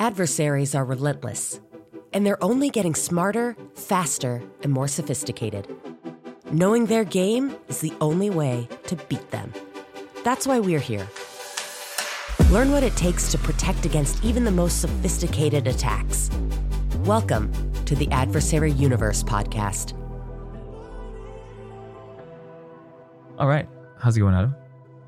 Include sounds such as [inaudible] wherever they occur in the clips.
Adversaries are relentless, and they're only getting smarter, faster, and more sophisticated. Knowing their game is the only way to beat them. That's why we're here. Learn what it takes to protect against even the most sophisticated attacks. Welcome to the Adversary Universe podcast. All right. How's it going, Adam?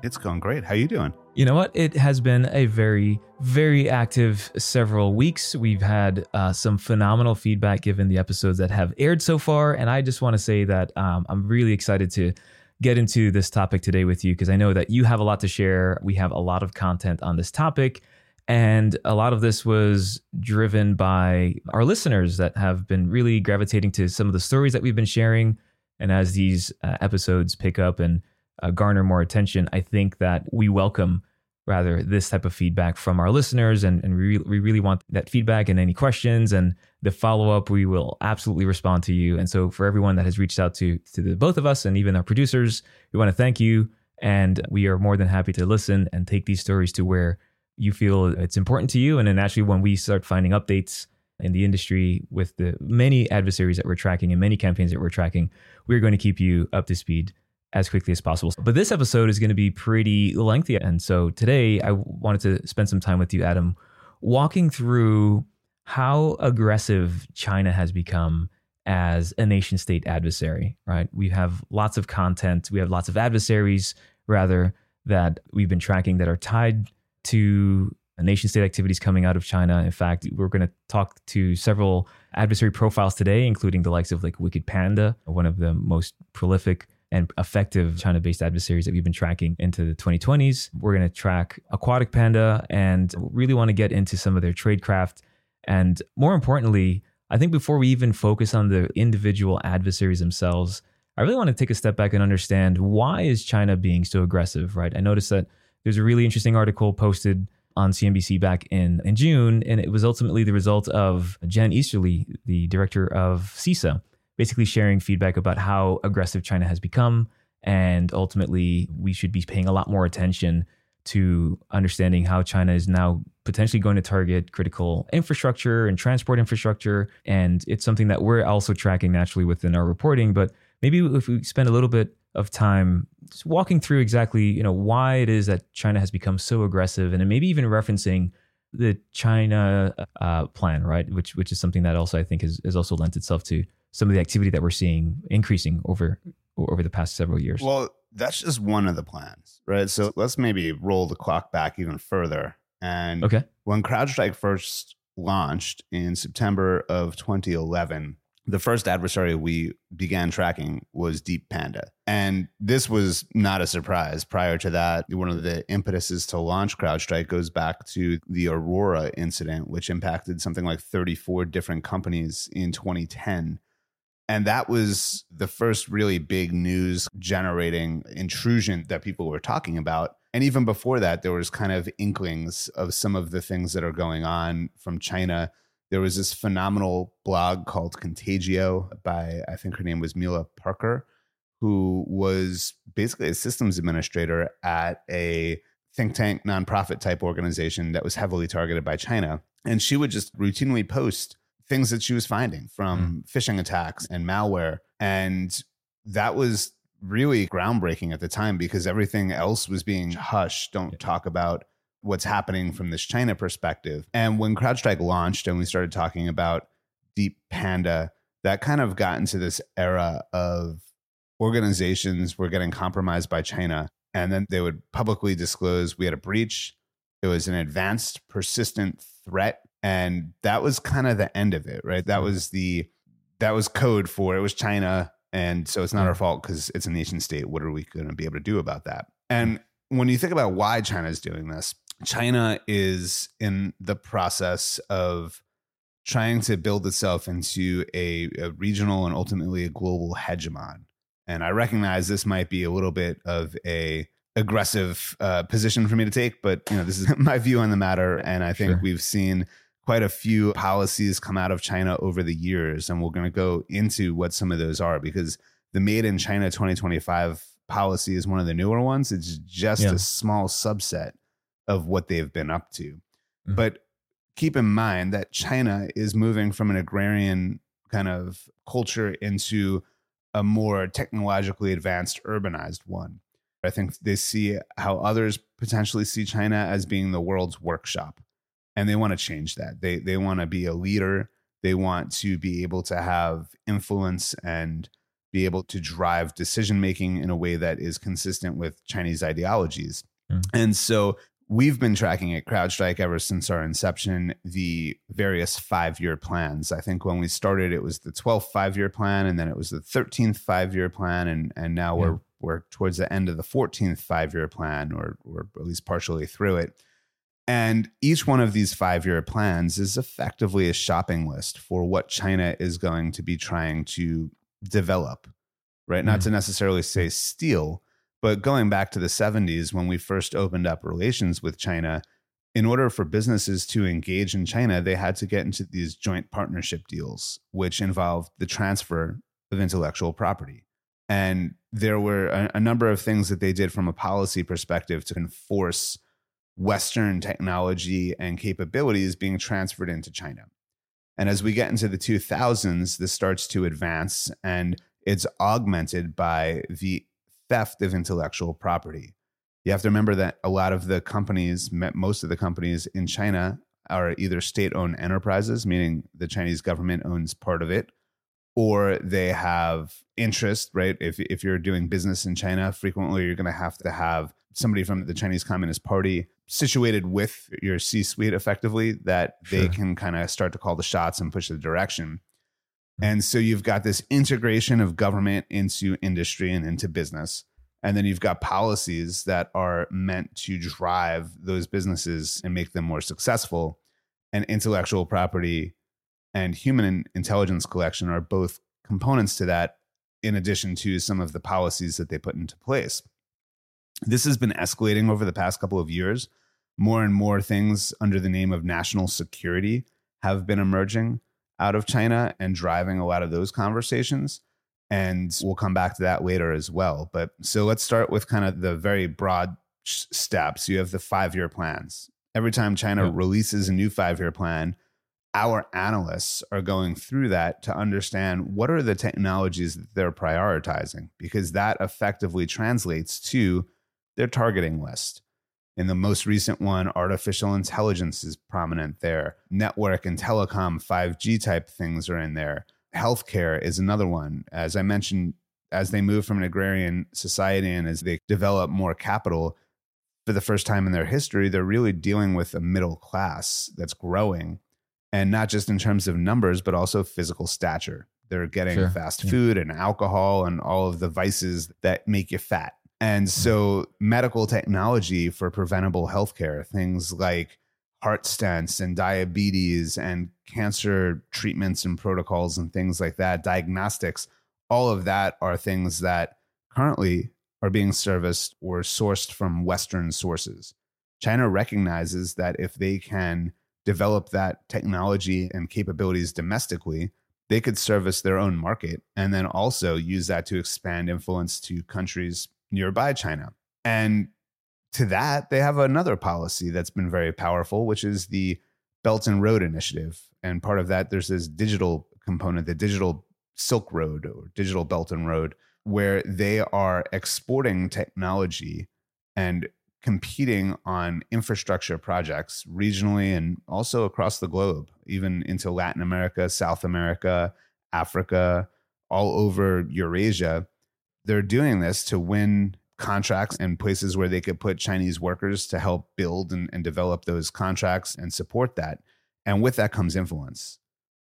It's going great. How are you doing? You know what? It has been a very, very active several weeks. We've had uh, some phenomenal feedback given the episodes that have aired so far. And I just want to say that um, I'm really excited to get into this topic today with you because I know that you have a lot to share. We have a lot of content on this topic. And a lot of this was driven by our listeners that have been really gravitating to some of the stories that we've been sharing. And as these uh, episodes pick up and uh, garner more attention, I think that we welcome rather this type of feedback from our listeners and, and we, we really want that feedback and any questions and the follow-up we will absolutely respond to you. And so for everyone that has reached out to to the both of us and even our producers we want to thank you and we are more than happy to listen and take these stories to where you feel it's important to you and then actually when we start finding updates in the industry with the many adversaries that we're tracking and many campaigns that we're tracking we're going to keep you up to speed as quickly as possible. But this episode is going to be pretty lengthy. And so today I wanted to spend some time with you, Adam, walking through how aggressive China has become as a nation state adversary, right? We have lots of content, we have lots of adversaries, rather, that we've been tracking that are tied to nation state activities coming out of China. In fact, we're going to talk to several adversary profiles today, including the likes of like Wicked Panda, one of the most prolific and effective China based adversaries that we've been tracking into the 2020s. We're going to track Aquatic Panda and really want to get into some of their tradecraft. And more importantly, I think before we even focus on the individual adversaries themselves, I really want to take a step back and understand why is China being so aggressive, right? I noticed that there's a really interesting article posted on CNBC back in, in June, and it was ultimately the result of Jen Easterly, the director of CISA, basically sharing feedback about how aggressive China has become. And ultimately, we should be paying a lot more attention to understanding how China is now potentially going to target critical infrastructure and transport infrastructure. And it's something that we're also tracking naturally within our reporting. But maybe if we spend a little bit of time walking through exactly, you know, why it is that China has become so aggressive and maybe even referencing the China uh, plan, right? Which which is something that also I think has, has also lent itself to some of the activity that we're seeing increasing over over the past several years. Well, that's just one of the plans, right? So let's maybe roll the clock back even further. And okay. when CrowdStrike first launched in September of 2011, the first adversary we began tracking was Deep Panda. And this was not a surprise. Prior to that, one of the impetuses to launch CrowdStrike goes back to the Aurora incident, which impacted something like 34 different companies in 2010. And that was the first really big news generating intrusion that people were talking about. And even before that, there was kind of inklings of some of the things that are going on from China. There was this phenomenal blog called Contagio by, I think her name was Mila Parkour, who was basically a systems administrator at a think tank nonprofit type organization that was heavily targeted by China. And she would just routinely post things that she was finding from mm. phishing attacks and malware. And that was really groundbreaking at the time because everything else was being hushed. Don't talk about what's happening from this China perspective. And when CrowdStrike launched and we started talking about Deep Panda, that kind of got into this era of organizations were getting compromised by China. And then they would publicly disclose we had a breach. It was an advanced, persistent threat and that was kind of the end of it right? That mm-hmm. was the that was code for it was china and so it's not our fault because it's a nation state. What are we going to be able to do about that? And when you think about why china is doing this china is in the process of trying to build itself into a, a regional and ultimately a global hegemon. And i recognize this might be a little bit of a aggressive uh, position for me to take but you know this is [laughs] my view on the matter and i think sure. we've seen quite a few policies come out of China over the years. And we're going to go into what some of those are because the Made in China 2025 policy is one of the newer ones. It's just yeah. a small subset of what they've been up to. Mm-hmm. But keep in mind that China is moving from an agrarian kind of culture into a more technologically advanced urbanized one. I think they see how others potentially see China as being the world's workshop and they want to change that. They they want to be a leader. They want to be able to have influence and be able to drive decision making in a way that is consistent with Chinese ideologies. Mm. And so we've been tracking at CrowdStrike ever since our inception the various five year plans. I think when we started, it was the 12th five year plan, and then it was the 13th five year plan, and and now yeah. we're we're towards the end of the 14th five year plan, or or at least partially through it. And each one of these five year plans is effectively a shopping list for what China is going to be trying to develop, right? Mm-hmm. Not to necessarily say steal, but going back to the 70s when we first opened up relations with China, in order for businesses to engage in China, they had to get into these joint partnership deals, which involved the transfer of intellectual property. And there were a, a number of things that they did from a policy perspective to enforce Western technology and capabilities being transferred into China. And as we get into the 2000s, this starts to advance and it's augmented by the theft of intellectual property. You have to remember that a lot of the companies, most of the companies in China, are either state owned enterprises, meaning the Chinese government owns part of it, or they have interest, right? If, if you're doing business in China, frequently you're going to have to have somebody from the Chinese Communist Party situated with your C suite effectively that sure. they can kind of start to call the shots and push the direction. Hmm. And so you've got this integration of government into industry and into business. And then you've got policies that are meant to drive those businesses and make them more successful. And intellectual property and human intelligence collection are both components to that, in addition to some of the policies that they put into place. This has been escalating over the past couple of years more and more things under the name of national security have been emerging out of China and driving a lot of those conversations. And we'll come back to that later as well. But so let's start with kind of the very broad steps. You have the five year plans. Every time China yeah. releases a new five year plan, our analysts are going through that to understand what are the technologies that they're prioritizing, because that effectively translates to their targeting list. In the most recent one, artificial intelligence is prominent there. Network and telecom, 5G type things are in there. Healthcare is another one. As I mentioned, as they move from an agrarian society and as they develop more capital, for the first time in their history, they're really dealing with a middle class that's growing. And not just in terms of numbers, but also physical stature. They're getting sure. fast food and alcohol and all of the vices that make you fat and mm-hmm. so, medical technology for preventable healthcare, things like heart stents and diabetes and cancer treatments and protocols and things like that, diagnostics, all of that are things that currently are being serviced or sourced from Western sources. China recognizes that if they can develop that technology and capabilities domestically, they could service their own market and then also use that to expand influence to countries nearby China. And to that, they have another policy that's been very powerful, which is the Belt and Road Initiative. And part of that, there's this digital component, the digital Silk Road or digital Belt and Road, where they are exporting technology and competing on infrastructure projects regionally and also across the globe, even into Latin America, South America, Africa, all over Eurasia they're doing this to win contracts and places where they could put Chinese workers to help build and, and develop those contracts and support that. And with that comes influence.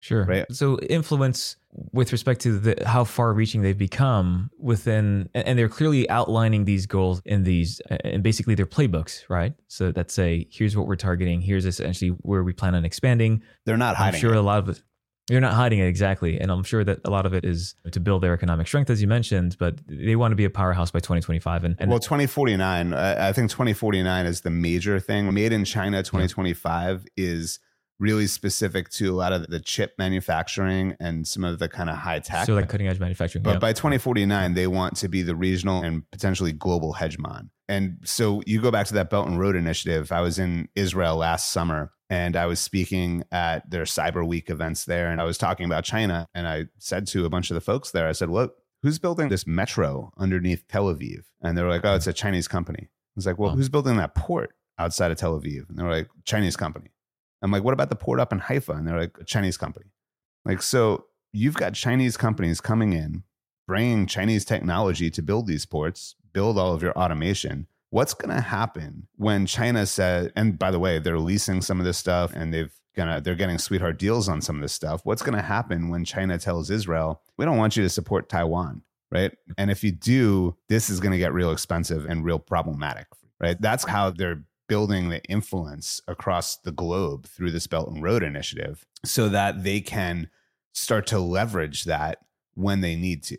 Sure. Right. So influence with respect to the, how far reaching they've become within, and they're clearly outlining these goals in these, and basically their playbooks, right? So that say, here's what we're targeting. Here's essentially where we plan on expanding. They're not hiding. I'm sure it. a lot of You're not hiding it exactly. And I'm sure that a lot of it is to build their economic strength, as you mentioned, but they want to be a powerhouse by 2025. And, and well, 2049, I think 2049 is the major thing. Made in China 2025 yeah. is really specific to a lot of the chip manufacturing and some of the kind of high tech. So, like cutting edge manufacturing. But by 2049, they want to be the regional and potentially global hegemon. And so you go back to that Belt and Road Initiative. I was in Israel last summer and I was speaking at their Cyber Week events there. And I was talking about China. And I said to a bunch of the folks there, I said, Look, who's building this metro underneath Tel Aviv? And they were like, Oh, it's a Chinese company. I was like, Well, who's building that port outside of Tel Aviv? And they were like, Chinese company. I'm like, What about the port up in Haifa? And they're like, a Chinese company. Like, so you've got Chinese companies coming in, bringing Chinese technology to build these ports, build all of your automation. What's going to happen when China said, and by the way, they're leasing some of this stuff and they've gonna they're getting sweetheart deals on some of this stuff. What's going to happen when China tells Israel, we don't want you to support Taiwan, right? And if you do, this is going to get real expensive and real problematic, right? That's how they're building the influence across the globe through this Belt and Road Initiative so that they can start to leverage that when they need to.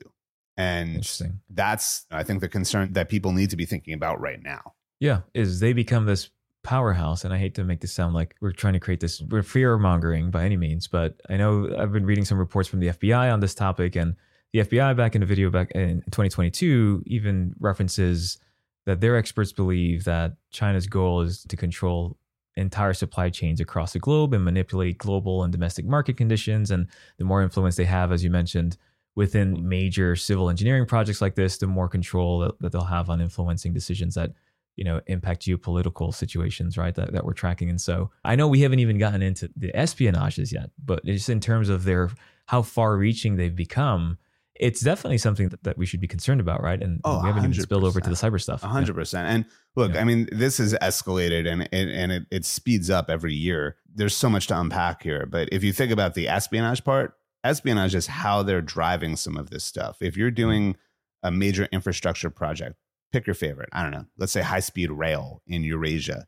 And Interesting. that's, I think, the concern that people need to be thinking about right now. Yeah, is they become this powerhouse, and I hate to make this sound like we're trying to create this we're fear mongering by any means, but I know I've been reading some reports from the FBI on this topic, and the FBI back in a video back in 2022 even references that their experts believe that China's goal is to control entire supply chains across the globe and manipulate global and domestic market conditions. And the more influence they have, as you mentioned, within major civil engineering projects like this, the more control that, that they'll have on influencing decisions that you know impact geopolitical situations right that, that we're tracking and so i know we haven't even gotten into the espionages yet but just in terms of their how far reaching they've become it's definitely something that, that we should be concerned about right and Oh, we haven't even spilled over to the cyber stuff A hundred percent. And look, Yeah. I mean, this has escalated and and, and it, it speeds up every year. There's so much to unpack here. But if you think about the espionage part, espionage is how they're driving some of this stuff. If you're mm-hmm. doing a major infrastructure project, pick your favorite. I don't know. Let's say high speed rail in Eurasia.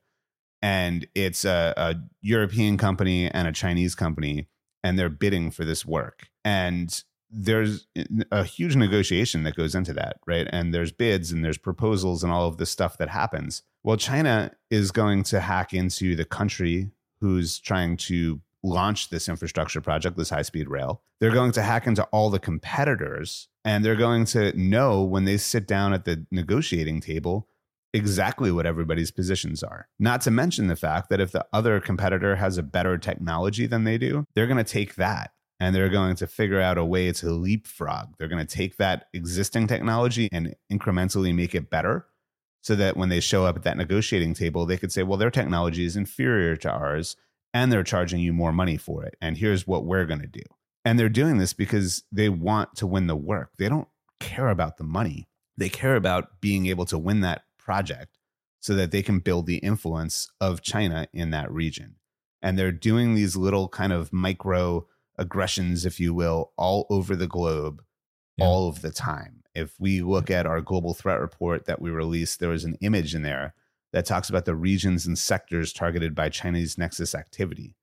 And it's a, a European company and a Chinese company, and they're bidding for this work. And there's a huge negotiation that goes into that, right? And there's bids and there's proposals and all of this stuff that happens. Well, China is going to hack into the country who's trying to launch this infrastructure project, this high speed rail. They're going to hack into all the competitors and they're going to know when they sit down at the negotiating table exactly what everybody's positions are. Not to mention the fact that if the other competitor has a better technology than they do, they're going to take that and they're going to figure out a way to leapfrog. They're going to take that existing technology and incrementally make it better so that when they show up at that negotiating table, they could say, well, their technology is inferior to ours and they're charging you more money for it. And here's what we're going to do. And they're doing this because they want to win the work. They don't care about the money, they care about being able to win that project so that they can build the influence of China in that region. And they're doing these little kind of micro aggressions, if you will, all over the globe Yeah. all of the time. If we look at our global threat report that we released, there was an image in there that talks about the regions and sectors targeted by Chinese nexus activity.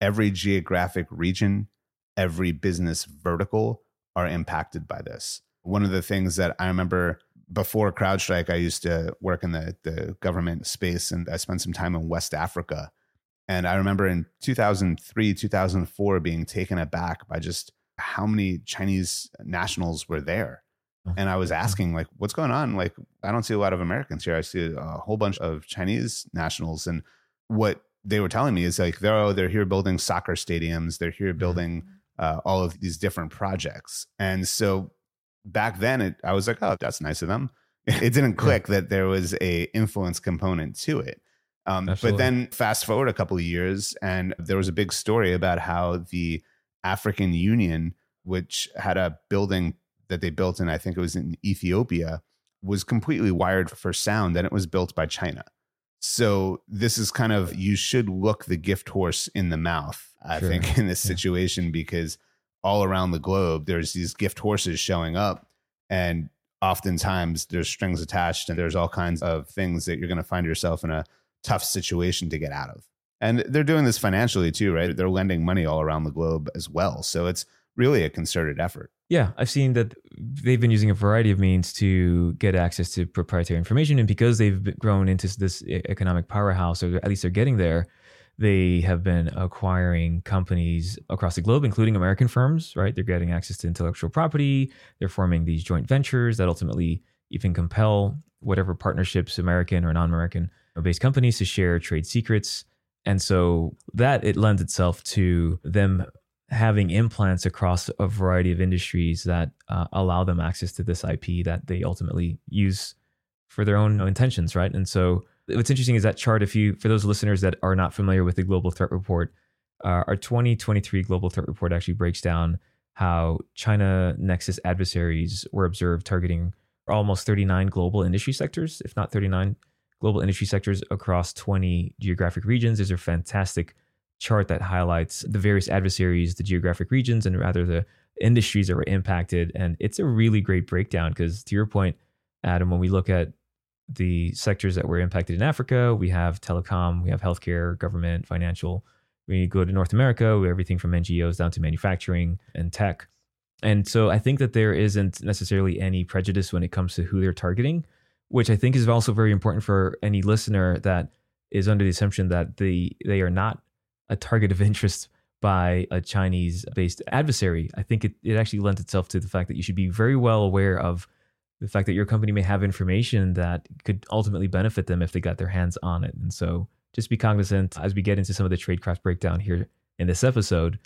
Every geographic region, every business vertical are impacted by this. One of the things that I remember before CrowdStrike, I used to work in the, the government space and I spent some time in West Africa. And I remember in 2003, 2004 being taken aback by just how many Chinese nationals were there. Oh. And I was asking, like, what's going on? Like, I don't see a lot of Americans here. I see a whole bunch of Chinese nationals. And what they were telling me is like, they're, oh, they're here building soccer stadiums, they're here building uh, all of these different projects. And so back then, it, I was like, oh, that's nice of them. [laughs] It didn't click that there was a influence component to it. Um, but then fast forward a couple of years, and there was a big story about how the African Union, which had a building that they built in, I think it was in Ethiopia, was completely wired for sound, and it was built by China. So this is kind of you should look the gift horse in the mouth, I Sure. think, in this Yeah. situation because all around the globe there's these gift horses showing up, and oftentimes there's strings attached, and there's all kinds of things that you're going to find yourself in a tough situation to get out of. And they're doing this financially too, right? They're lending money all around the globe as well. So it's really a concerted effort. Yeah, I've seen that they've been using a variety of means to get access to proprietary information, and because they've grown into this economic powerhouse, or at least they're getting there, they have been acquiring companies across the globe, including American firms. Right, they're getting access to intellectual property. They're forming these joint ventures that ultimately even compel whatever partnerships, American or non American based companies, to share trade secrets. And so that it lends itself to them having implants across a variety of industries that uh, allow them access to this IP that they ultimately use for their own intentions, right? And so what's interesting is that chart. If you, for those listeners that are not familiar with the Global Threat Report, uh, our 2023 Global Threat Report actually breaks down how China Nexus adversaries were observed targeting almost 39 global industry sectors, if not 39 global industry sectors across 20 geographic regions. These are fantastic chart that highlights the various adversaries, the geographic regions, and rather the industries that were impacted. And it's a really great breakdown because, to your point, Adam, when we look at the sectors that were impacted in Africa, we have telecom, we have healthcare, government, financial. We go to North America, we have everything from NGOs down to manufacturing and tech. And so I think that there isn't necessarily any prejudice when it comes to who they're targeting, which I think is also very important for any listener that is under the assumption that they they are not a target of interest by a Chinese based adversary. I think it, it actually lends itself to the fact that you should be very well aware of the fact that your company may have information that could ultimately benefit them if they got their hands on it. And so just be cognizant as we get into some of the tradecraft breakdown here in this episode.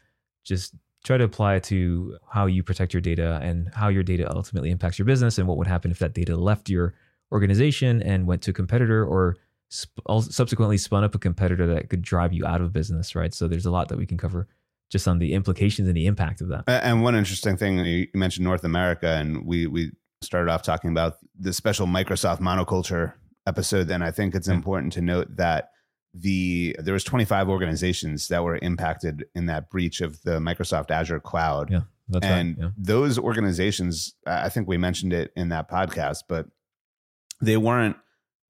Just try to apply it to how you protect your data and how your data ultimately impacts your business and what would happen if that data left your organization and went to a competitor or sp- subsequently spun up a competitor that could drive you out of business, right? So there's a lot that we can cover just on the implications and the impact of that. And one interesting thing you mentioned North America, and we we started off talking about the special Microsoft monoculture episode. Then I think it's important to note that the there was 25 organizations that were impacted in that breach of the Microsoft Azure cloud. Yeah. That's and right. Yeah. those organizations, I think we mentioned it in that podcast, but they weren't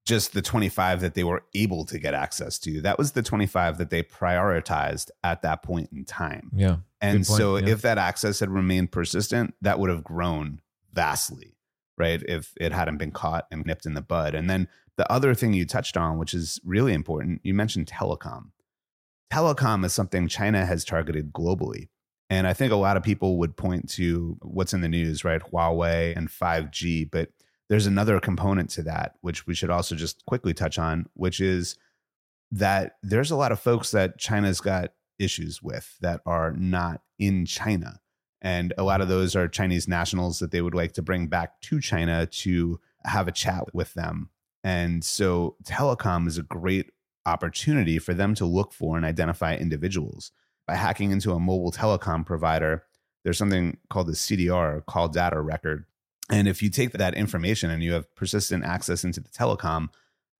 just the 25 that they were able to get access to. That was the 25 that they prioritized at that point in time. Yeah. And so yeah. if that access had remained persistent, that would have grown vastly, right? If it hadn't been caught and nipped in the bud. And then the other thing you touched on, which is really important, you mentioned telecom. Telecom is something China has targeted globally. And I think a lot of people would point to what's in the news, right? Huawei and 5G. But there's another component to that, which we should also just quickly touch on, which is that there's a lot of folks that China's got issues with that are not in China. And a lot of mm-hmm. those are Chinese nationals that they would like to bring back to China to have a chat with them. And so telecom is a great opportunity for them to look for and identify individuals. By hacking into a mobile telecom provider, there's something called the CDR, call data record, and if you take that information and you have persistent access into the telecom,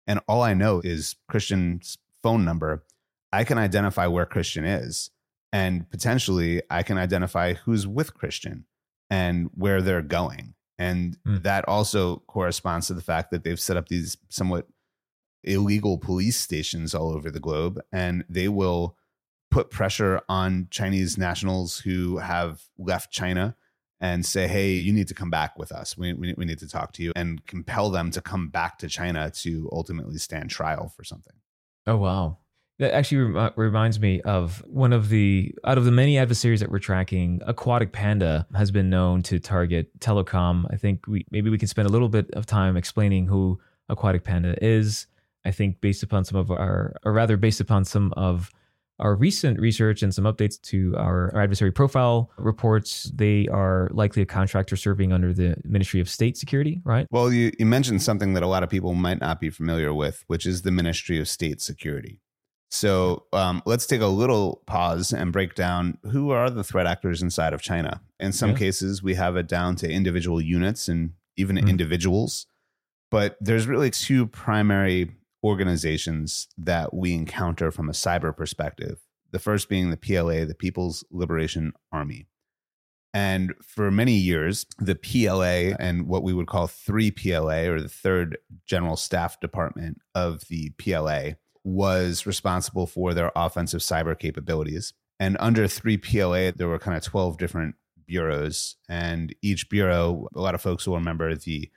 and all I know is Cristian's phone number, I can identify where Cristian is. And potentially, I can identify who's with Cristian and where they're going. And mm. that also corresponds to the fact that they've set up these somewhat illegal police stations all over the globe. And they will put pressure on Chinese nationals who have left China and say, hey, you need to come back with us. We, we, we need to talk to you and compel them to come back to China to ultimately stand trial for something. Oh, wow. That actually rem- reminds me of one of the, out of the many adversaries that we're tracking, Aquatic Panda has been known to target telecom. I think we maybe we can spend a little bit of time explaining who Aquatic Panda is. I think based upon some of our, or rather based upon some of our recent research and some updates to our, our, adversary profile reports, they are likely a contractor serving under the Ministry of State Security, right? Well, you, you mentioned something that a lot of people might not be familiar with, which is the Ministry of State Security. So um, let's take a little pause and break down who are the threat actors inside of China. In some yeah. cases, we have it down to individual units and even mm-hmm. individuals. But there's really two primary organizations that we encounter from a cyber perspective. The first being the PLA, the People's Liberation Army. And for many years, the PLA and what we would call 3 PLA or the third general staff department of the PLA was responsible for their offensive cyber capabilities. And under 3 PLA, there were kind of 12 different bureaus. And each bureau, a lot of folks will remember the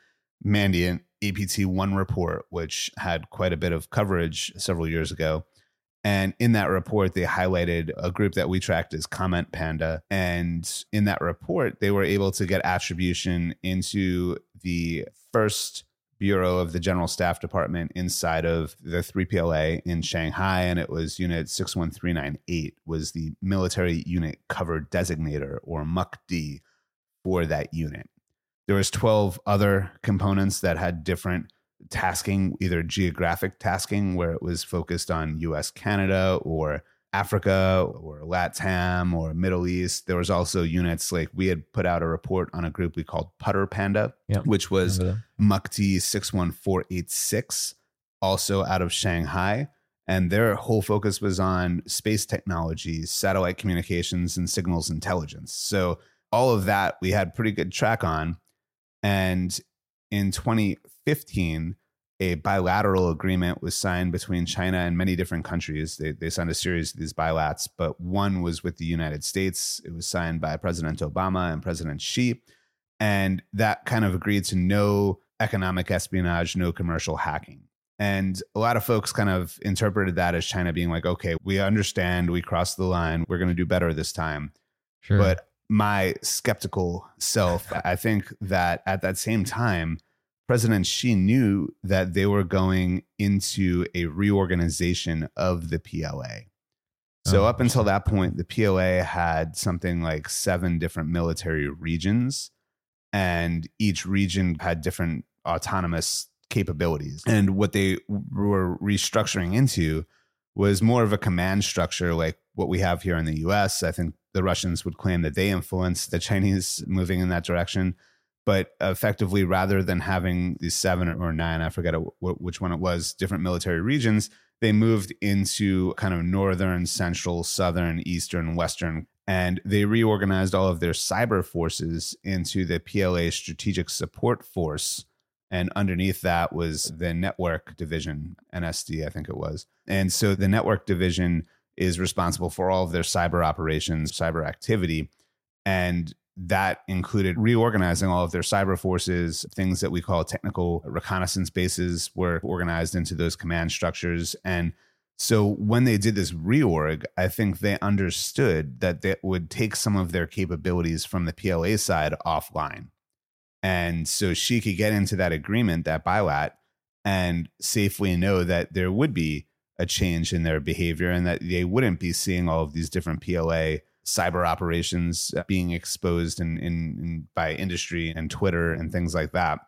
Mandiant APT 1 report, which had quite a bit of coverage several years ago. And in that report, they highlighted a group that we tracked as Comment Panda. And in that report, they were able to get attribution into the first bureau of the General Staff Department inside of the 3PLA in Shanghai, and it was Unit 61398 was the military unit cover designator or MUCD for that unit. There was 12 other components that had different tasking, either geographic tasking, where it was focused on US, Canada, or Africa or LATAM or Middle East. There was also units like we had put out a report on a group we called Putter Panda, Yep. which was MUCD 61486, also out of Shanghai. And their whole focus was on space technology, satellite communications, and signals intelligence. So, all of that we had pretty good track on. And in 2015, a bilateral agreement was signed between China and many different countries. They, they signed a series of these bilats, but one was with the United States. It was signed by President Obama and President Xi. And that kind of agreed to no economic espionage, no commercial hacking. And a lot of folks kind of interpreted that as China being like, okay, we understand, we crossed the line, we're going to do better this time. Sure. But my skeptical self, [laughs] I think that at that same time, President Xi knew that they were going into a reorganization of the PLA. So, Oh, up until that point, the PLA had something like seven different military regions, and each region had different autonomous capabilities. And what they were restructuring into was more of a command structure like what we have here in the US. I think the Russians would claim that they influenced the Chinese moving in that direction. But effectively, rather than having these seven or nine, I forget which one it was, different military regions, they moved into kind of northern, central, southern, eastern, western, and they reorganized all of their cyber forces into the PLA Strategic Support Force. And underneath that was the network division, NSD, I think it was. And so the network division is responsible for all of their cyber operations, cyber activity. And that included reorganizing all of their cyber forces. Things that we call technical reconnaissance bases were organized into those command structures. And so when they did this reorg, I think they understood that that would take some of their capabilities from the PLA side offline. And so Xi could get into that agreement, that bilat, and safely know that there would be a change in their behavior and that they wouldn't be seeing all of these different PLA cyber operations uh, being exposed in, in, in by industry and Twitter and things like that.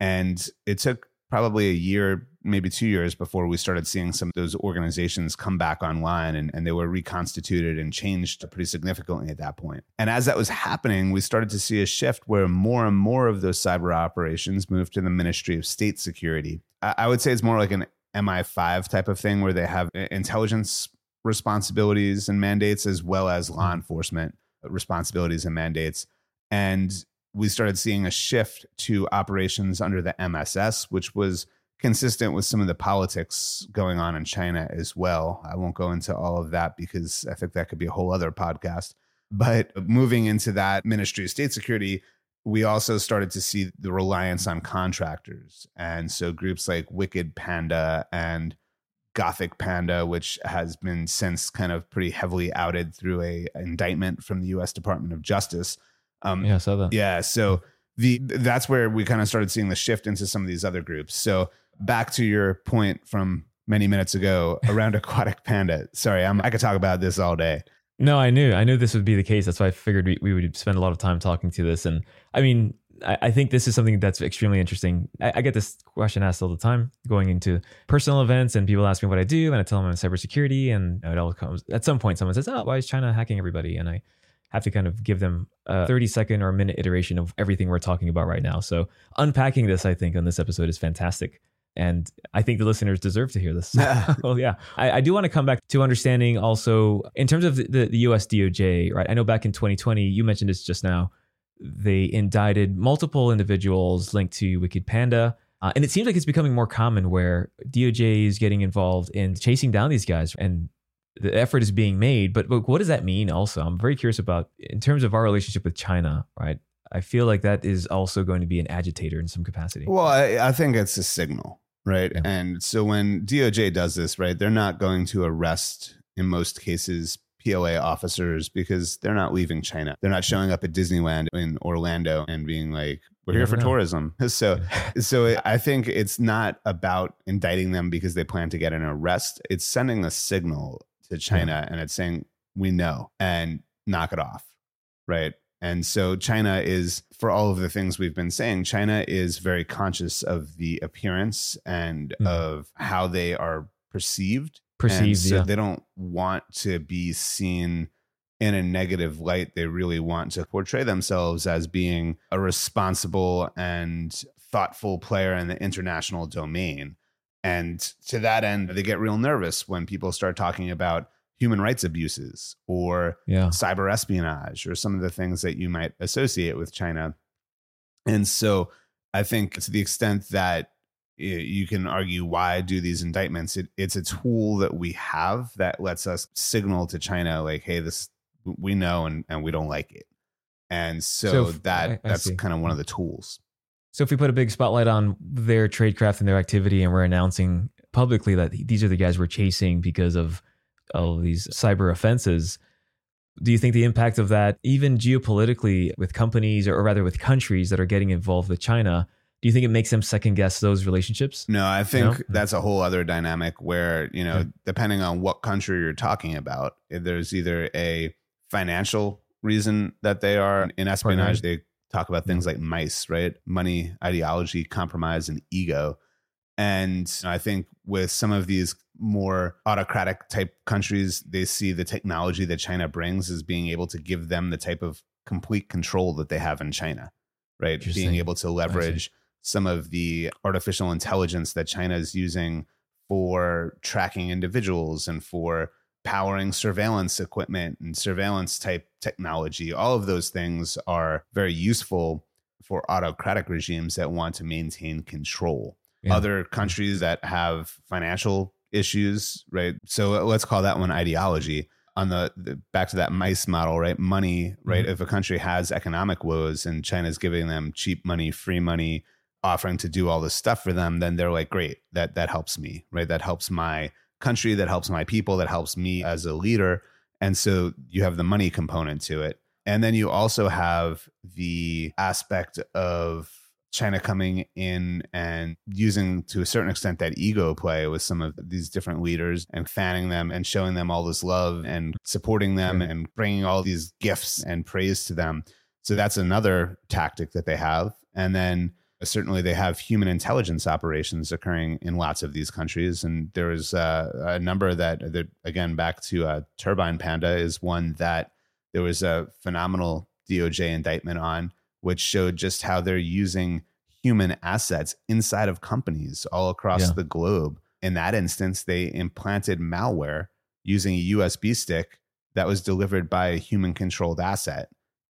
And it took probably a year, maybe two years before we started seeing some of those organizations come back online and, and they were reconstituted and changed pretty significantly at that point. And as that was happening, we started to see a shift where more and more of those cyber operations moved to the Ministry of State Security. I, I would say it's more like an MI5 type of thing where they have intelligence responsibilities and mandates as well as law mm-hmm. enforcement uh, responsibilities and mandates. And we started seeing a shift to operations under the MSS, which was consistent with some of the politics going on in China as well. I won't go into all of that because I think that could be a whole other podcast. But moving into that Ministry of State Security, we also started to see the reliance on contractors. And so groups like Wicked Panda and Gothic Panda, which has been since kind of pretty heavily outed through a indictment from the U.S. Department of Justice. Um, yeah, I saw that. yeah, so the that's where we kind of started seeing the shift into some of these other groups. So back to your point from many minutes ago around [laughs] Aquatic Panda. Sorry, I'm, I could talk about this all day. No, I knew. I knew this would be the case. That's why I figured we, we would spend a lot of time talking to this. And I mean, I, I think this is something that's extremely interesting. I, I, get this question asked all the time going into personal events, and people ask me what I do, and I tell them I'm cybersecurity. And it all comes at some point, someone says, Oh, why is China hacking everybody? And I have to kind of give them a 30 second or a minute iteration of everything we're talking about right now. So unpacking this, I think, on this episode is fantastic. And I think the listeners deserve to hear this. well, [laughs] yeah. I, I, do want to come back to understanding also in terms of the, the, the US DOJ, right? I know back in 2020, you mentioned this just now, they indicted multiple individuals linked to Wicked Panda. Uh, and it seems like it's becoming more common where DOJ is getting involved in chasing down these guys and the effort is being made. But, but what does that mean also? I'm very curious about in terms of our relationship with China, right? I feel like that is also going to be an agitator in some capacity. Well, I, I think it's a signal, right? Yeah. And so when DOJ does this, right, they're not going to arrest in most cases PLA officers because they're not leaving China. They're not showing up at Disneyland in Orlando and being like, we're here for know. tourism. [laughs] So, [laughs] so I think it's not about indicting them because they plan to get an arrest. It's sending a signal to China and it's saying, we know and knock it off. Right. And so China is, for all of the things we've been saying, China is very conscious of the appearance and Mm. of how they are perceived. And Perceived, so yeah. they don't want to be seen in a negative light. They really want to portray themselves as being a responsible and thoughtful player in the international domain. And to that end, they get real nervous when people start talking about human rights abuses or Yeah. cyber espionage or some of the things that you might associate with China. And so I think to the extent that you can argue why do these indictments, it, it's a tool that we have that lets us signal to China, like, hey, this we know and, and we don't like it. And so, So that I- I that's see. kind of one of mm. the tools. So if we put a big spotlight on their tradecraft and their activity, and we're announcing publicly that these are the guys we're chasing because of all of these cyber offenses, do you think the impact of that, even geopolitically, with companies or rather with countries that are getting involved with China, do you think it makes them second guess those relationships? No, I think No? that's a whole other dynamic where, you know, Okay. depending on what country you're talking about, eh, there's either a financial reason that they are in espionage, they talk about things mm-hmm. like mice, right? Money, ideology, compromise, and ego. And I think with some of these more autocratic type countries, they see the technology that China brings as being able to give them the type of complete control that they have in China, right? Being able to leverage some of the artificial intelligence that China is using for tracking individuals and for powering surveillance equipment and surveillance type technology. All of those things are very useful for autocratic regimes that want to maintain control. Yeah. Other countries that have financial issues, right? So let's call that one ideology. On the, the back to that mice model, right? Money, right? Mhm. If a country has economic woes and China's giving them cheap money, free money, offering to do all this stuff for them, then they're like, great, that that helps me, right? That helps my country, that helps my people, that helps me as a leader. And so you have the money component to it. And then you also have the aspect of China coming in and using to a certain extent that ego play with some of these different leaders and fanning them and showing them all this love and supporting them Sure. and bringing all these gifts and praise to them. So that's another tactic that they have. And then certainly they have human intelligence operations occurring in lots of these countries. And there is uh, a number that, that, again, back to uh, Turbine Panda, is one that there was a phenomenal DOJ indictment on, which showed just how they're using human assets inside of companies all across Yeah. the globe. In that instance, they implanted malware using a USB stick that was delivered by a human controlled asset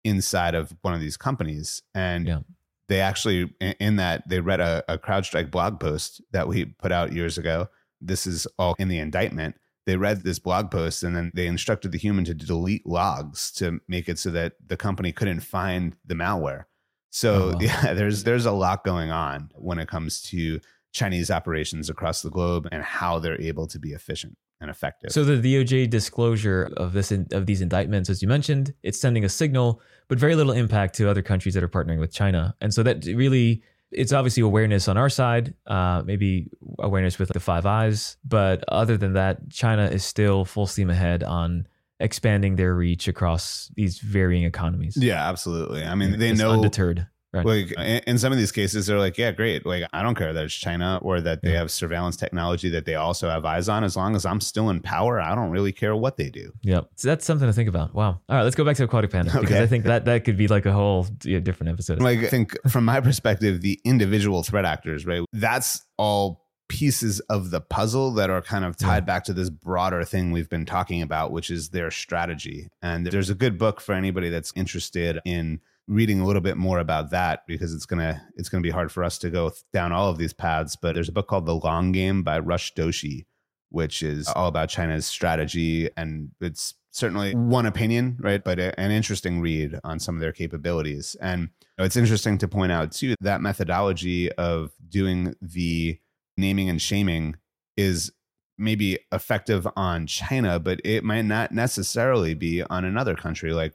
inside of one of these companies. And Yeah. they actually, in- that, they read a, a CrowdStrike blog post that we put out years ago. This is all in the indictment. They read this blog post and then they instructed the human to delete logs to make it so that the company couldn't find the malware. So Oh, wow. yeah, there's there's a lot going on when it comes to Chinese operations across the globe and how they're able to be efficient and effective. So the DOJ disclosure of this of these indictments, as you mentioned, it's sending a signal, but very little impact to other countries that are partnering with China. And so that really, it's obviously awareness on our side, uh, maybe awareness with the Five Eyes, but other than that, China is still full steam ahead on expanding their reach across these varying economies. yeah, absolutely. I mean, they Just know undeterred. Right. like in, in some of these cases they're like yeah great like i don't care that it's china or that they Yeah. have surveillance technology that they also have eyes on as long as i'm still in power i don't really care what they do Yeah, so that's something to think about. Wow. All right, let's go back to aquatic panda because I think that that could be like a whole yeah, different episode. like i think from my perspective the individual threat actors right that's all pieces of the puzzle that are kind of tied back to this broader thing we've been talking about which is their strategy and there's a good book for anybody that's interested in reading a little bit more about that because it's gonna it's gonna be hard for us to go down all of these paths but there's a book called the long game by rush doshi which is all about china's strategy and it's certainly one opinion right but a- an interesting read on some of their capabilities. And it's interesting to point out too that methodology of doing the naming and shaming is maybe effective on China, but it might not necessarily be on another country like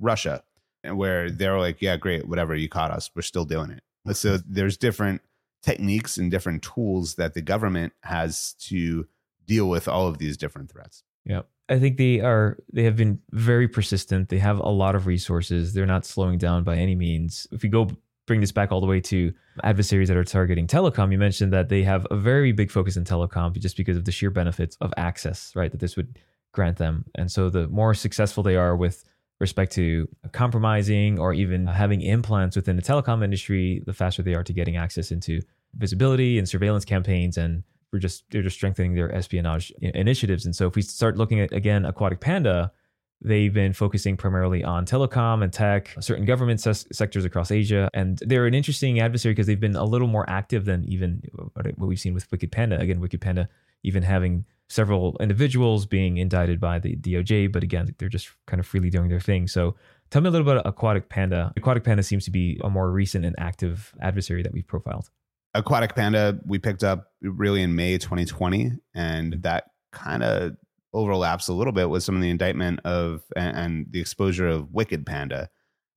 Russia, where they're like, yeah, great, whatever, you caught us, we're still doing it. So mm-hmm. there's different techniques and different tools that the government has to deal with all of these different threats. Yeah. I think they are they have been very persistent. They have a lot of resources. They're not slowing down by any means. If we go bring this back all the way to adversaries that are targeting telecom, you mentioned that they have a very big focus in telecom just because of the sheer benefits of access, right? That this would grant them. And so the more successful they are with respect to compromising or even having implants within the telecom industry, the faster they are to getting access into visibility and surveillance campaigns and we're just they're just strengthening their espionage initiatives. And so if we start looking at again Aquatic Panda, they've been focusing primarily on telecom and tech, certain government ses- sectors across Asia, and they're an interesting adversary because they've been a little more active than even what we've seen with Wicked Panda. Again, Wicked Panda even having several individuals being indicted by the DOJ, but again, they're just kind of freely doing their thing. So tell me a little bit about Aquatic Panda. Aquatic Panda seems to be a more recent and active adversary that we've profiled. Aquatic Panda, we picked up really in May 2020, and that kind of overlaps a little bit with some of the indictment of and, and the exposure of Wicked Panda.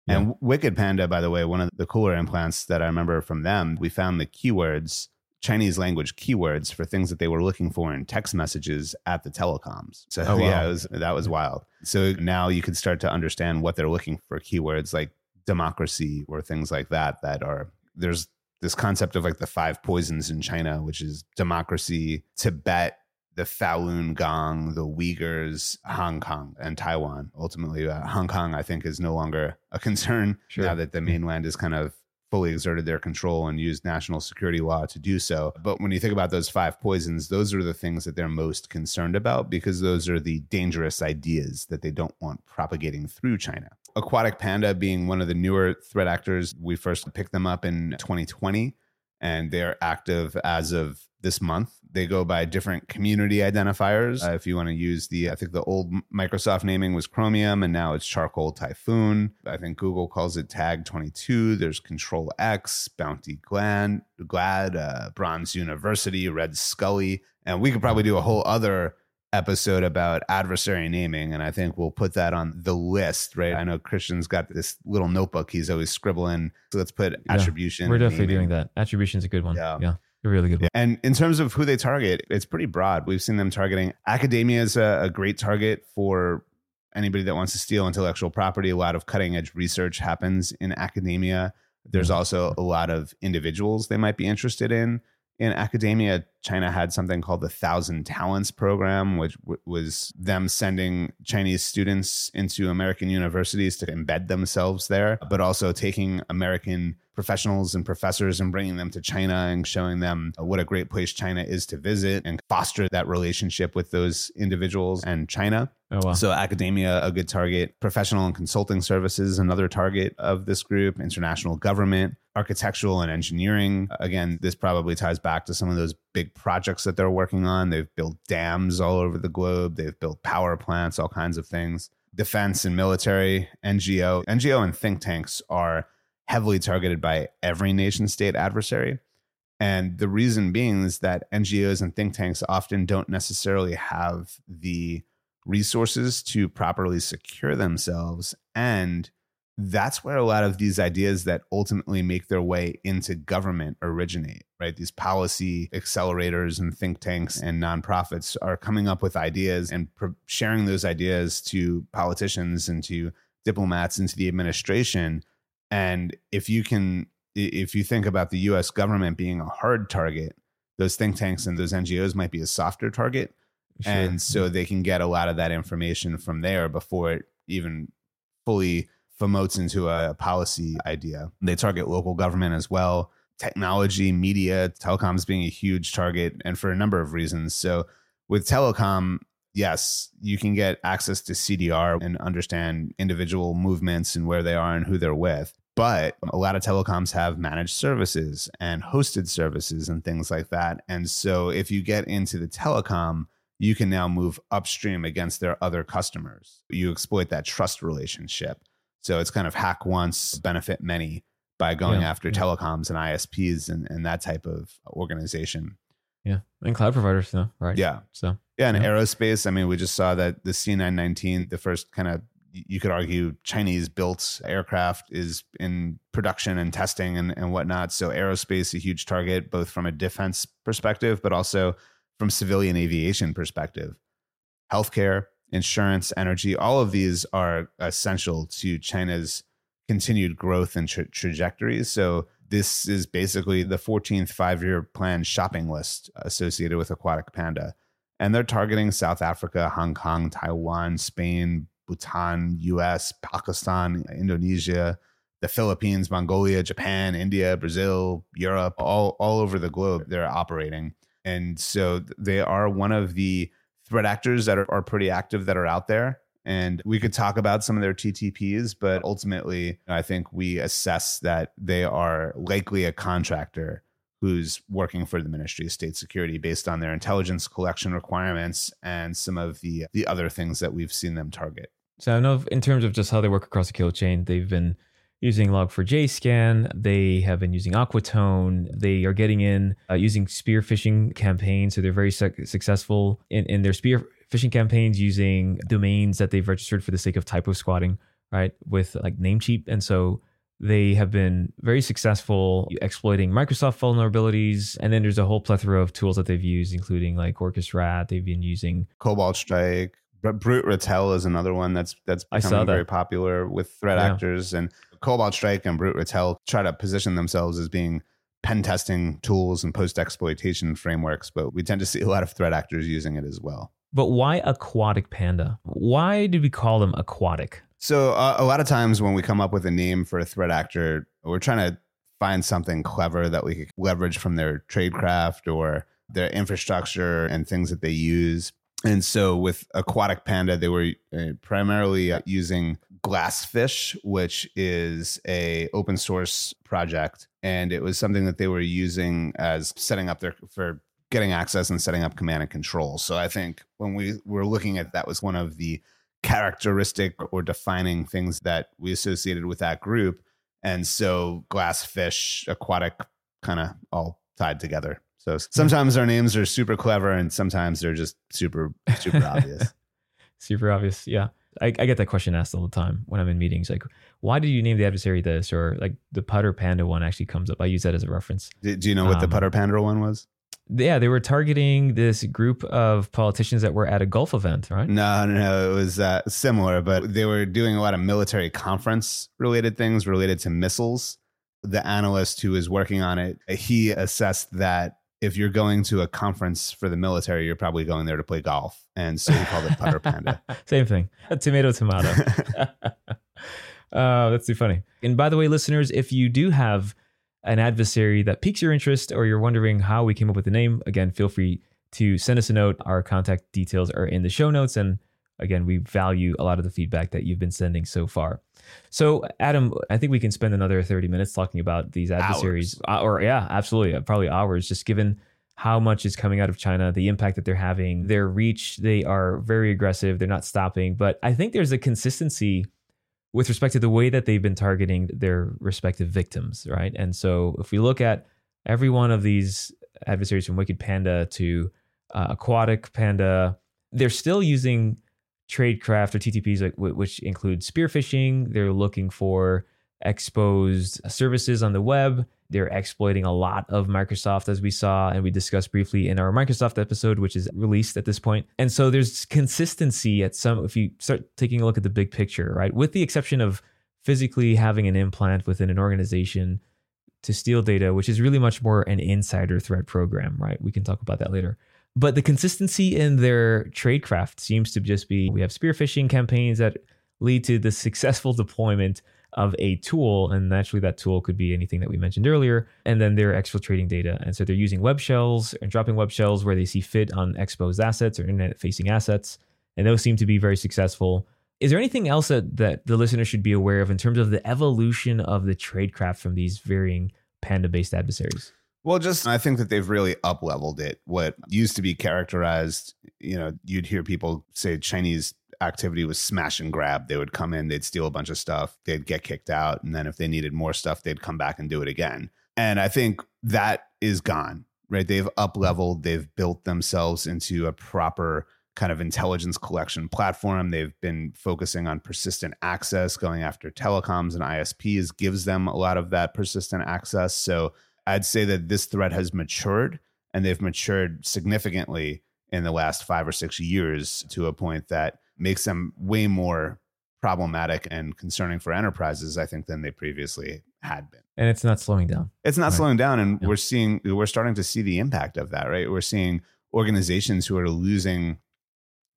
Yeah. And Wicked Panda, by the way, one of the cooler implants that I remember from them, we found the keywords, Chinese language keywords for things that they were looking for in text messages at the telecoms. So oh, [laughs] wow. yeah, was, that was wild. So now you can start to understand what they're looking for keywords like democracy or things like that that are there's this concept of like the five poisons in China, which is democracy, Tibet, the Falun Gong, the Uyghurs, Hong Kong, and Taiwan. Ultimately, uh, Hong Kong, I think, is no longer a concern sure. now that the mainland is kind of fully exerted their control and used national security law to do so. But when you think about those five poisons, those are the things that they're most concerned about because those are the dangerous ideas that they don't want propagating through China. Aquatic Panda being one of the newer threat actors, we first picked them up in 2020 and they're active as of this month. They go by different community identifiers. Uh, if you want to use the, I think the old Microsoft naming was Chromium and now it's Charcoal Typhoon. I think Google calls it Tag 22. There's Control X, Bounty Glad, Glad, uh, Bronze University, Red Scully. And we could probably do a whole other episode about adversary naming and i think we'll put that on the list right i know Cristian's got this little notebook he's always scribbling so let's put yeah, attribution we're definitely naming. doing that attribution's a good one yeah, yeah a really good one. And in terms of who they target, it's pretty broad. We've seen them targeting academia is a, a great target for anybody that wants to steal intellectual property. A lot of cutting edge research happens in academia. There's mm-hmm. also a lot of individuals they might be interested in in academia, China had something called the Thousand Talents Program, which w- was them sending Chinese students into American universities to embed themselves there, but also taking American professionals and professors and bringing them to China and showing them what a great place China is to visit and foster that relationship with those individuals and China. Oh, wow. So, academia, a good target, professional and consulting services, another target of this group, international government, architectural and engineering. Again, this probably ties back to some of those big projects that they're working on. They've built dams all over the globe, they've built power plants, all kinds of things. Defense and military, NGO. NGO and think tanks are heavily targeted by every nation state adversary. And the reason being is that NGOs and think tanks often don't necessarily have the resources to properly secure themselves. And that's where a lot of these ideas that ultimately make their way into government originate, right? These policy accelerators and think tanks and nonprofits are coming up with ideas and sharing those ideas to politicians and to diplomats and to the administration. And if you can, if you think about the US government being a hard target, those think tanks and those NGOs might be a softer target Sure. And so mm-hmm. they can get a lot of that information from there before it even fully promotes into a policy idea. They target local government as well, technology, media, telecoms being a huge target, and for a number of reasons. So with telecom, yes, you can get access to CDR and understand individual movements and where they are and who they're with. But a lot of telecoms have managed services and hosted services and things like that. And so if you get into the telecom, you can now move upstream against their other customers. You exploit that trust relationship. So it's kind of hack once, benefit many by going yeah, after yeah. telecoms and ISPs and, and that type of organization. Yeah, and cloud providers, no, right? Yeah. So Yeah, and Yeah. aerospace. I mean, we just saw that the C919, the first kind of you could argue Chinese built aircraft is in production and testing and, and whatnot. So aerospace a huge target, both from a defense perspective, but also from civilian aviation perspective. Healthcare, insurance, energy, all of these are essential to China's continued growth and tra- trajectories. So this is basically the 14th five-year plan shopping list associated with Aquatic Panda and they're targeting South Africa, Hong Kong, Taiwan, Spain, Bhutan, US, Pakistan, Indonesia, the Philippines, Mongolia, Japan, India, Brazil, Europe, all, all over the globe, they're operating. And so they are one of the threat actors that are, are pretty active that are out there. And we could talk about some of their TTPs, but ultimately, I think we assess that they are likely a contractor who's working for the Ministry of State Security based on their intelligence collection requirements and some of the the other things that we've seen them target. So I know in terms of just how they work across the kill chain, they've been using Log4j scan. They have been using Aquatone. They are getting in uh, using spear phishing campaigns. So they're very suc successful in, in their spear phishing campaigns using domains that they've registered for the sake of typo squatting, right? With like Namecheap. And so they have been very successful exploiting Microsoft vulnerabilities. And then there's a whole plethora of tools that they've used, including like Orcus Rat. They've been using Cobalt Strike, Brute Ratel is another one that's that's becoming that. very popular with threat Yeah. actors and Cobalt Strike and Brute Ratel try to position themselves as being pen testing tools and post exploitation frameworks, but we tend to see a lot of threat actors using it as well. But why aquatic panda? Why did we call them aquatic? So uh, a lot of times when we come up with a name for a threat actor, we're trying to find something clever that we could leverage from their tradecraft or their infrastructure and things that they use. And so with Aquatic Panda, they were uh, primarily uh, using Glassfish, which is a open source project, and it was something that they were using as setting up their for getting access and setting up command and control. So I think when we were looking at that was one of the characteristic or defining things that we associated with that group. And so glassfish, aquatic, kind of all tied together. So hmm. sometimes our names are super clever and sometimes they're just super, super obvious. [laughs] Super obvious. Yeah. I, I get that question asked all the time when I'm in meetings. Like, why did you name the adversary this? Or like the putter panda one actually comes up. I use that as a reference. Do, do you know what the Um, putter panda one was? Yeah, they were targeting this group of politicians that were at a golf event, right? No, no, no. It was uh, similar, but they were doing a lot of military conference related things related to missiles. The analyst who was working on it, he assessed that if you're going to a conference for the military, you're probably going there to play golf. And so he called it Putter Panda. [laughs] Same thing. tomato, tomato. [laughs] [laughs] Oh, that's too funny. And by the way, listeners, if you do have an adversary that piques your interest or you're wondering how we came up with the name, again, feel free to send us a note. Our contact details are in the show notes. And again, we value a lot of the feedback that you've been sending so far. So, Adam, I think we can spend another 30 minutes talking about these adversaries. Uh, or, yeah, absolutely. Probably hours, just given how much is coming out of China, the impact that they're having, their reach. They are very aggressive. They're not stopping. But I think there's a consistency with respect to the way that they've been targeting their respective victims, right? And so if we look at every one of these adversaries from Wicked Panda to uh, Aquatic Panda, they're still using tradecraft or TTPs, like wh- which include spear phishing. They're looking for exposed services on the web. They're exploiting a lot of Microsoft, as we saw and we discussed briefly in our Microsoft episode, which is released at this point. And so there's consistency at some, if you start taking a look at the big picture, right? With the exception of physically having an implant within an organization to steal data, which is really much more an insider threat program, right? We can talk about that later. But the consistency in their tradecraft seems to just be we have spear phishing campaigns that lead to the [laughs] successful deployment of a tool. And naturally, that tool could be anything that we mentioned earlier. And then they're exfiltrating data. And so they're using web shells and dropping web shells where they see fit on exposed assets or internet facing assets. And those seem to be very successful. Is there anything else that, that the listener should be aware of in terms of the evolution of the tradecraft from these varying panda based adversaries? Well, just I think that they've really up leveled it. What used to be characterized, you know, you'd hear people say Chinese activity was smash and grab. They would come in, they'd steal a bunch of stuff, they'd get kicked out, and then if they needed more stuff, they'd come back and do it again. And I think that is gone. right? They've up leveled, they've built themselves into a proper kind of intelligence collection platform. They've been focusing on persistent access, going after telecoms and ISPs gives them a lot of that persistent access. So I'd say that this threat has matured and they've matured significantly in the last five or six years to a point that makes them way more problematic and concerning for enterprises, I think, than they previously had been. And it's not slowing down. It's not Right. slowing down. And we're seeing, we're starting to see the impact of that, right? We're seeing organizations who are losing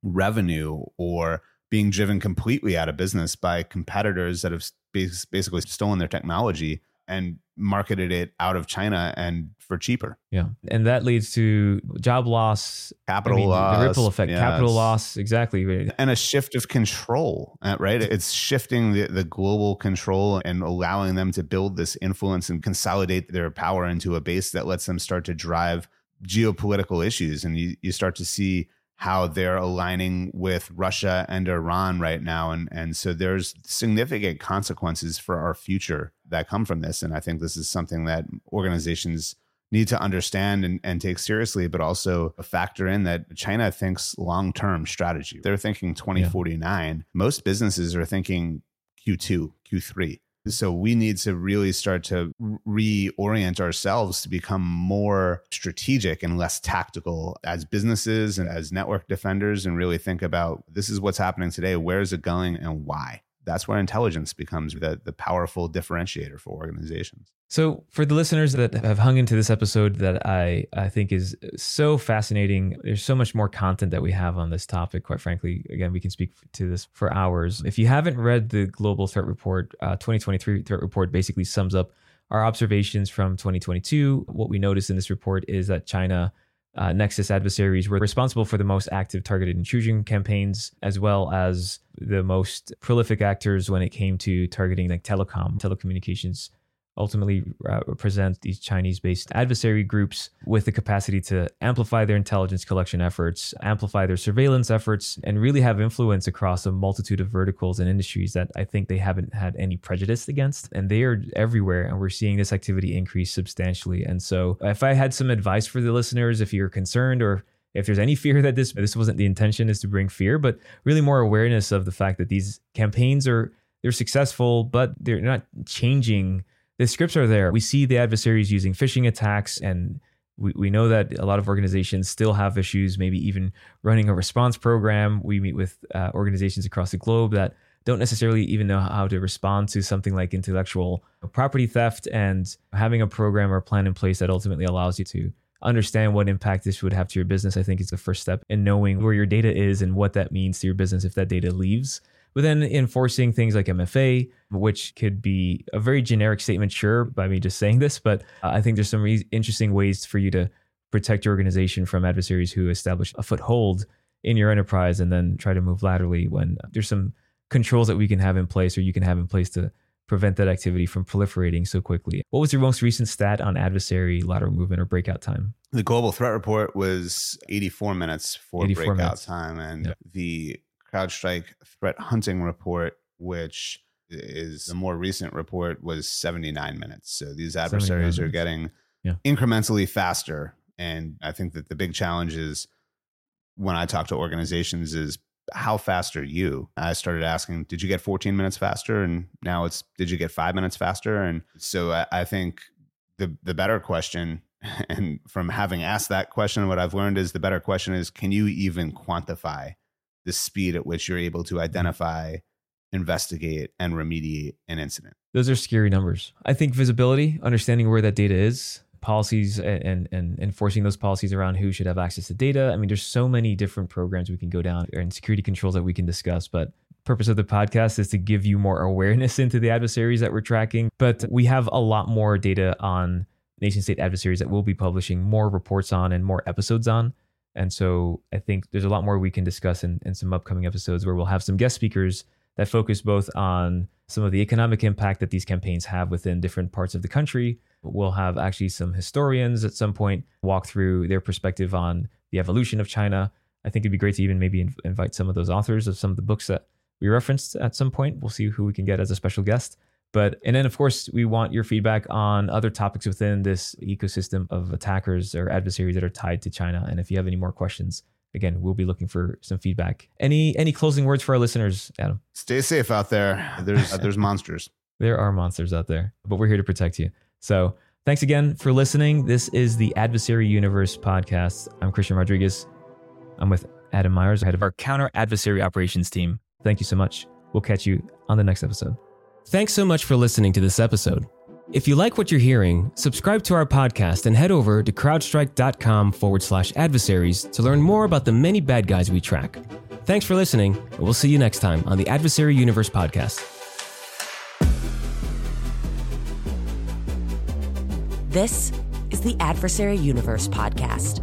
revenue or being driven completely out of business by competitors that have basically stolen their technology and marketed it out of China and for cheaper. Yeah. And that leads to job loss, I Capital mean, loss, the ripple effect, yeah, capital loss. Exactly. and a shift of control, uh, right? It's shifting the, the global control and allowing them to build this influence and consolidate their power into a base that lets them start to drive geopolitical issues. And you, you start to see how they're aligning with Russia and Iran right now. And, and so there's significant consequences for our future that come from this. And I think this is something that organizations need to understand and, and take seriously, but also factor in that China thinks long term strategy. They're thinking 2049. Most businesses are thinking Q2, Q3. So we need to really start to reorient ourselves to become more strategic and less tactical as businesses and as network defenders and really think about this is what's happening today, where is it going and why? That's where intelligence becomes the, the powerful differentiator for organizations. So, for the listeners that have hung into this episode that I, I think is so fascinating, there's so much more content that we have on this topic. Quite frankly, again, we can speak to this for hours. If you haven't read the Global Threat Report, uh, 2023 Threat Report basically sums up our observations from 2022. What we noticed in this report is that China uh, Nexus adversaries were responsible for the most active targeted intrusion campaigns, as well as the most prolific actors when it came to targeting like telecom, telecommunications. Ultimately, uh, represent these Chinese-based adversary groups with the capacity to amplify their intelligence collection efforts, amplify their surveillance efforts, and really have influence across a multitude of verticals and industries that I think they haven't had any prejudice against. And they are everywhere, and we're seeing this activity increase substantially. And so, if I had some advice for the listeners, if you're concerned or if there's any fear [laughs] that this this wasn't the intention is to bring fear, but really more awareness of the fact that these campaigns are they're successful, but they're not changing. The scripts are there. We see the adversaries using phishing attacks, and we, we know that a lot of organizations still have issues, maybe even running a response program. We meet with uh, organizations across the globe that don't necessarily even know how to respond to something like intellectual property theft, and having a program or plan in place that ultimately allows you to understand what impact this would have to your business, I think is the first step in knowing where your data is and what that means to your business if that data leaves. But then enforcing things like MFA, which could be a very generic statement, sure, by me just saying this, but uh, I think there's some re- interesting ways for you to protect your organization from adversaries who establish a foothold in your enterprise and then try to move laterally when there's some controls that we can have in place or you can have in place to prevent that activity from proliferating so quickly. What was your most recent stat on adversary lateral movement or breakout time? The global threat report was 84 minutes for 84 breakout minutes. time, and Yep. the CrowdStrike threat hunting report, which is the more recent report, was 79 minutes. So these adversaries are getting Yeah. incrementally faster, and I think that the big challenge is when I talk to organizations is how fast are you? I started asking, did you get 14 minutes faster? And now it's, did you get five minutes faster? And so I, I think the the better question, [laughs] and from having asked that question, what I've learned is the better question is, can you even quantify the speed at which you're able to mm-hmm. identify, investigate, and remediate an incident? Those are scary numbers. I think visibility, understanding where that data is, policies and, and, and enforcing those policies around who should have access to data. I mean, there's so many different programs we can go down and security controls that we can discuss, but purpose of the podcast is to give you more awareness [laughs] into the adversaries that we're tracking. But we have a lot more data on nation state adversaries that we'll be publishing more reports on and more episodes on. And so I think there's a lot more we can discuss in, in some upcoming episodes where we'll have some guest speakers that focus both on some of the economic impact that these campaigns have within different parts of the country. We'll have actually some historians at some point walk through their perspective on the evolution of China. I think it'd be great to even maybe inv- invite some of those authors of some of the books that we referenced at some point. We'll see who we can get as a special guest. But, and then of course, we want your feedback on other topics within this ecosystem of attackers or adversaries that are tied to China. And if you have any more questions, again, we'll be looking for some feedback. Any any closing words for our listeners, Adam? Stay safe out there. There's [laughs] there's monsters. There are monsters out there, but we're here to protect you. So thanks again for listening. This is the Adversary Universe podcast. I'm Cristian Rodriguez. I'm with Adam Myers, head of our counter adversary operations team. Thank you so much. We'll catch you on the next episode. Thanks so much for listening to this episode. If you like what you're hearing, subscribe to our podcast and head over to crowdstrike.com forward slash adversaries to learn more about the many bad guys we track. Thanks for listening, and we'll see you next time on the Adversary Universe podcast. This is the Adversary Universe podcast